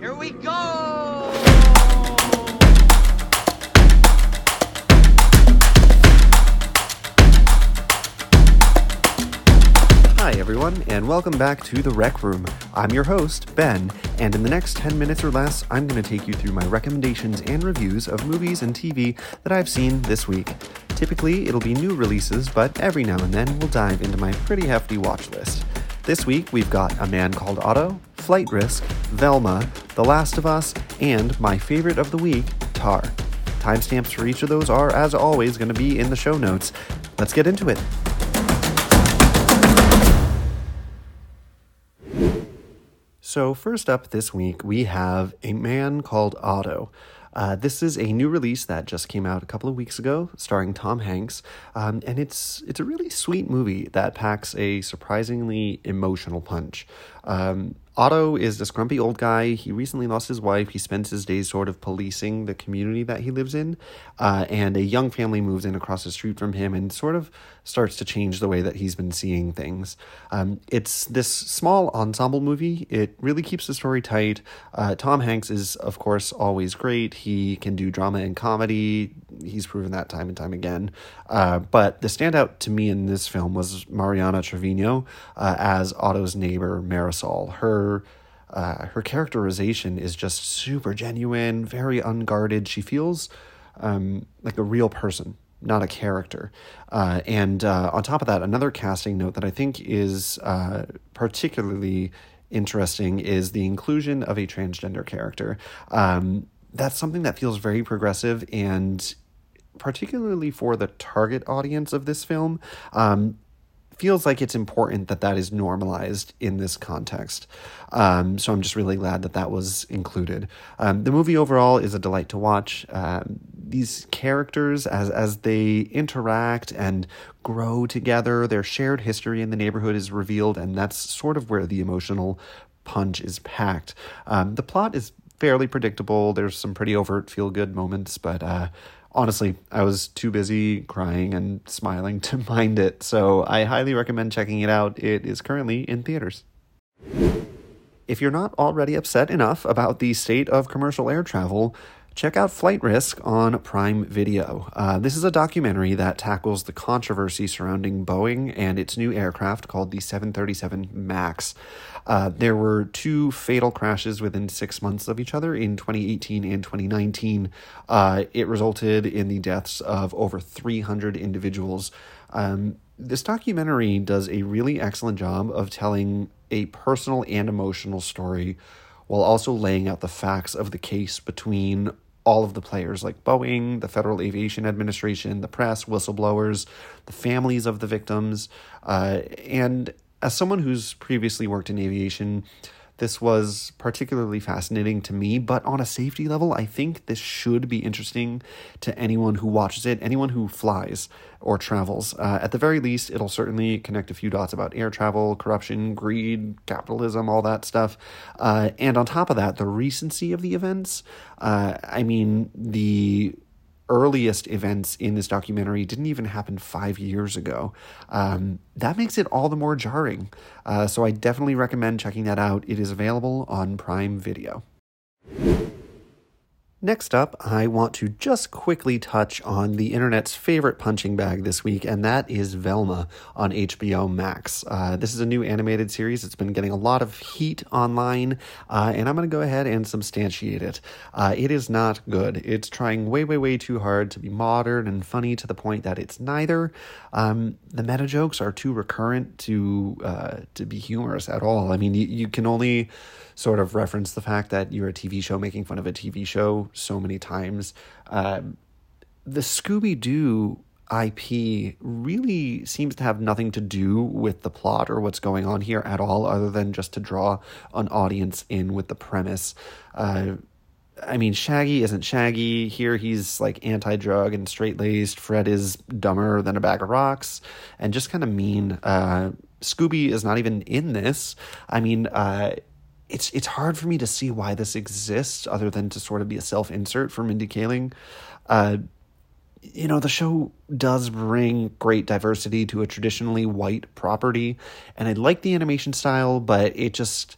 Here we go! Hi, everyone, and welcome back to the Rec Room. I'm your host, Ben, and in the next 10 minutes or less, I'm going to take you through my recommendations and reviews of movies and TV that I've seen this week. Typically, it'll be new releases, but every now and then we'll dive into my pretty hefty watch list. This week, we've got A Man Called Otto, Flight Risk, Velma, The Last of Us, and my favorite of the week, Tar. Timestamps for each of those are, as always, going to be in the show notes. Let's get into it. So, first up this week, we have A Man Called Otto. Uh, this is a new release that just came out a couple of weeks ago, starring Tom Hanks, um, and it's it's a really sweet movie that packs a surprisingly emotional punch. Um, Otto is this grumpy old guy. He recently lost his wife. He spends his days sort of policing the community that he lives in. Uh, and a young family moves in across the street from him and sort of starts to change the way that he's been seeing things. Um, it's this small ensemble movie. It really keeps the story tight. Uh, Tom Hanks is, of course, always great. He can do drama and comedy. He's proven that time and time again. Uh, but the standout to me in this film was Mariana Trevino uh, as Otto's neighbor, Marisol. Her uh, her characterization is just super genuine, very unguarded. She feels um, like a real person, not a character. Uh, and uh, on top of that, another casting note that I think is uh, particularly interesting is the inclusion of a transgender character. Um, that's something that feels very progressive and particularly for the target audience of this film. Um, feels like it's important that that is normalized in this context. Um, so I'm just really glad that that was included. Um, the movie overall is a delight to watch. Um, these characters, as as they interact and grow together, their shared history in the neighborhood is revealed, and that's sort of where the emotional punch is packed. Um, the plot is fairly predictable. There's some pretty overt feel good moments, but uh, honestly, I was too busy crying and smiling to mind it, so I highly recommend checking it out. It is currently in theaters. If you're not already upset enough about the state of commercial air travel, check out Flight Risk on Prime Video. Uh, this is a documentary that tackles the controversy surrounding Boeing and its new aircraft called the 737 MAX. Uh, there were two fatal crashes within six months of each other in 2018 and 2019. Uh, it resulted in the deaths of over 300 individuals. Um, this documentary does a really excellent job of telling a personal and emotional story while also laying out the facts of the case between all of the players like Boeing, the Federal Aviation Administration, the press, whistleblowers, the families of the victims. Uh, and as someone who's previously worked in aviation, this was particularly fascinating to me, but on a safety level, I think this should be interesting to anyone who watches it, anyone who flies or travels. Uh, at the very least, it'll certainly connect a few dots about air travel, corruption, greed, capitalism, all that stuff. Uh, and on top of that, the recency of the events. Uh, I mean, the earliest events in this documentary didn't even happen five years ago. Um, that makes it all the more jarring. Uh, so I definitely recommend checking that out. It is available on Prime Video. Next up, I want to just quickly touch on the internet's favorite punching bag this week, and that is Velma on HBO Max. Uh, this is a new animated series. It's been getting a lot of heat online, uh, and I'm going to go ahead and substantiate it. Uh, it is not good. It's trying way, way, way too hard to be modern and funny to the point that it's neither. Um, the meta jokes are too recurrent to uh, to be humorous at all. I mean, you, you can only sort of reference the fact that you're a TV show making fun of a TV show so many times. Uh, the Scooby Doo IP really seems to have nothing to do with the plot or what's going on here at all, other than just to draw an audience in with the premise. Uh, I mean, Shaggy isn't Shaggy. Here he's like anti drug and straight laced. Fred is dumber than a bag of rocks and just kind of mean. Uh, Scooby is not even in this. I mean, uh, it's it's hard for me to see why this exists other than to sort of be a self insert for Mindy Kaling. Uh, you know, the show does bring great diversity to a traditionally white property, and I like the animation style, but it just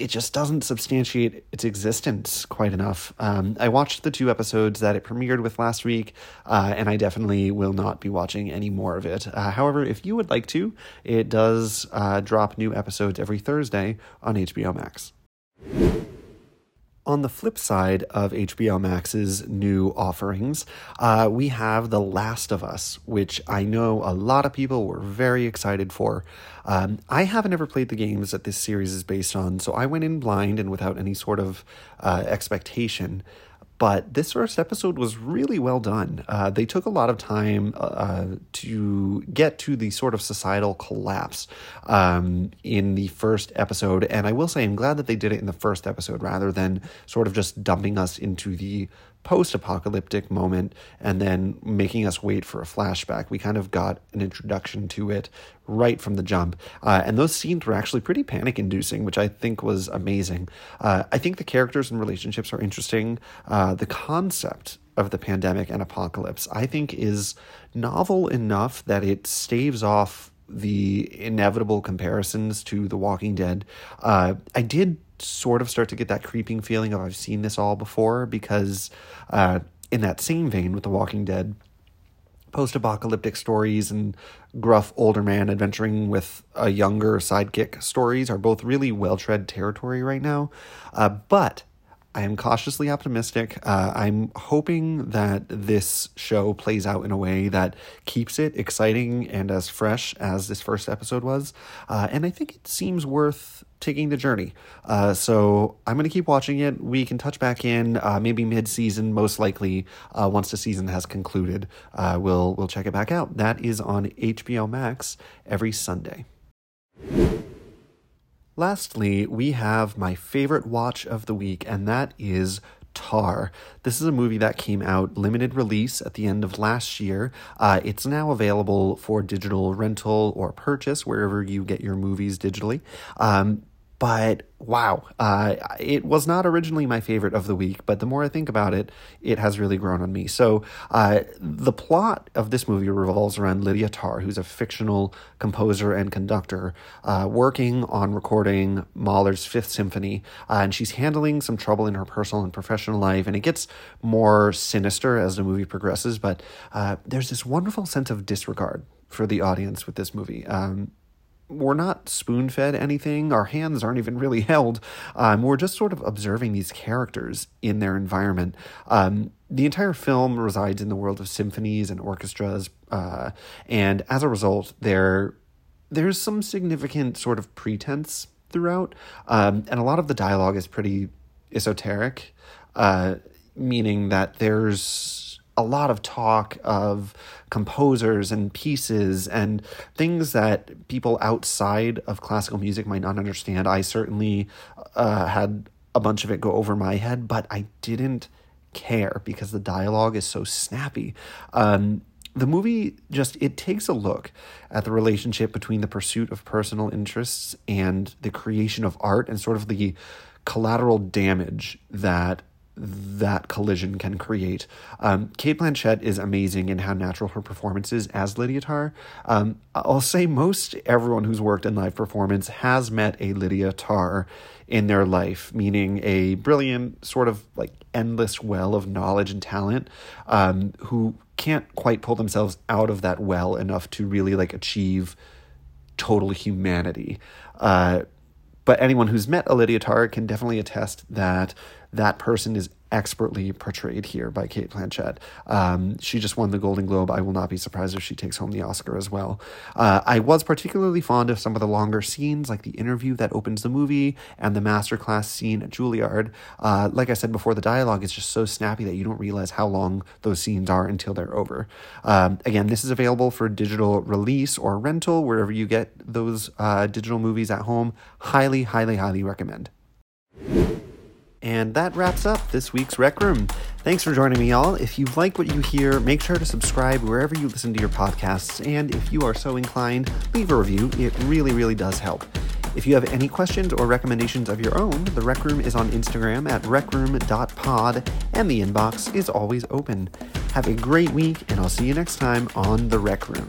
it just doesn't substantiate its existence quite enough. Um, I watched the two episodes that it premiered with last week, uh, and I definitely will not be watching any more of it. Uh, however, if you would like to, it does uh, drop new episodes every Thursday on HBO Max. On the flip side of HBO Max's new offerings, uh, we have The Last of Us, which I know a lot of people were very excited for. Um, I haven't ever played the games that this series is based on, so I went in blind and without any sort of uh, expectation. But this first episode was really well done. Uh, they took a lot of time uh, to get to the sort of societal collapse um, in the first episode. And I will say, I'm glad that they did it in the first episode rather than sort of just dumping us into the post apocalyptic moment and then making us wait for a flashback. We kind of got an introduction to it right from the jump. Uh, and those scenes were actually pretty panic inducing, which I think was amazing. Uh, I think the characters and relationships are interesting. Uh, the concept of the pandemic and apocalypse, I think, is novel enough that it staves off the inevitable comparisons to The Walking Dead. Uh, I did sort of start to get that creeping feeling of I've seen this all before because, uh, in that same vein with The Walking Dead, post apocalyptic stories and gruff older man adventuring with a younger sidekick stories are both really well tread territory right now. Uh, but I am cautiously optimistic. Uh, I'm hoping that this show plays out in a way that keeps it exciting and as fresh as this first episode was. Uh, and I think it seems worth taking the journey. Uh, so I'm going to keep watching it. We can touch back in uh, maybe mid-season, most likely uh, once the season has concluded. Uh, we'll we'll check it back out. That is on HBO Max every Sunday. Lastly, we have my favorite watch of the week, and that is Tar. This is a movie that came out limited release at the end of last year. Uh, it's now available for digital rental or purchase wherever you get your movies digitally. Um, but wow, uh, it was not originally my favorite of the week, but the more I think about it, it has really grown on me. So, uh, the plot of this movie revolves around Lydia Tár, who's a fictional composer and conductor uh, working on recording Mahler's Fifth Symphony, uh, and she's handling some trouble in her personal and professional life, and it gets more sinister as the movie progresses. But uh, there's this wonderful sense of disregard for the audience with this movie. Um, we're not spoon fed anything. Our hands aren't even really held. Um, we're just sort of observing these characters in their environment. Um, the entire film resides in the world of symphonies and orchestras, uh, and as a result, there there's some significant sort of pretense throughout, um, and a lot of the dialogue is pretty esoteric, uh, meaning that there's a lot of talk of composers and pieces and things that people outside of classical music might not understand. I certainly uh, had a bunch of it go over my head, but I didn't care because the dialogue is so snappy. Um, the movie just it takes a look at the relationship between the pursuit of personal interests and the creation of art and sort of the collateral damage that that collision can create. Um, Cate Blanchett is amazing in how natural her performance is as Lydia Tár. Um, I'll say most everyone who's worked in live performance has met a Lydia Tár in their life, meaning a brilliant, sort of like endless well of knowledge and talent um, who can't quite pull themselves out of that well enough to really like achieve total humanity. Uh, but anyone who's met a Lydia Tár can definitely attest that that person is expertly portrayed here by Cate Blanchett. Um, she just won the Golden Globe. I will not be surprised if she takes home the Oscar as well. Uh, I was particularly fond of some of the longer scenes, like the interview that opens the movie and the masterclass scene at Juilliard. Uh, like I said before, the dialogue is just so snappy that you don't realize how long those scenes are until they're over. Um, again, this is available for digital release or rental wherever you get those uh, digital movies at home. Highly, highly, highly recommend. And that wraps up this week's Rec Room. Thanks for joining me, y'all. If you like what you hear, make sure to subscribe wherever you listen to your podcasts. And if you are so inclined, leave a review. It really, really does help. If you have any questions or recommendations of your own, the Rec Room is on Instagram at recroom.pod, and the inbox is always open. Have a great week, and I'll see you next time on the Rec Room.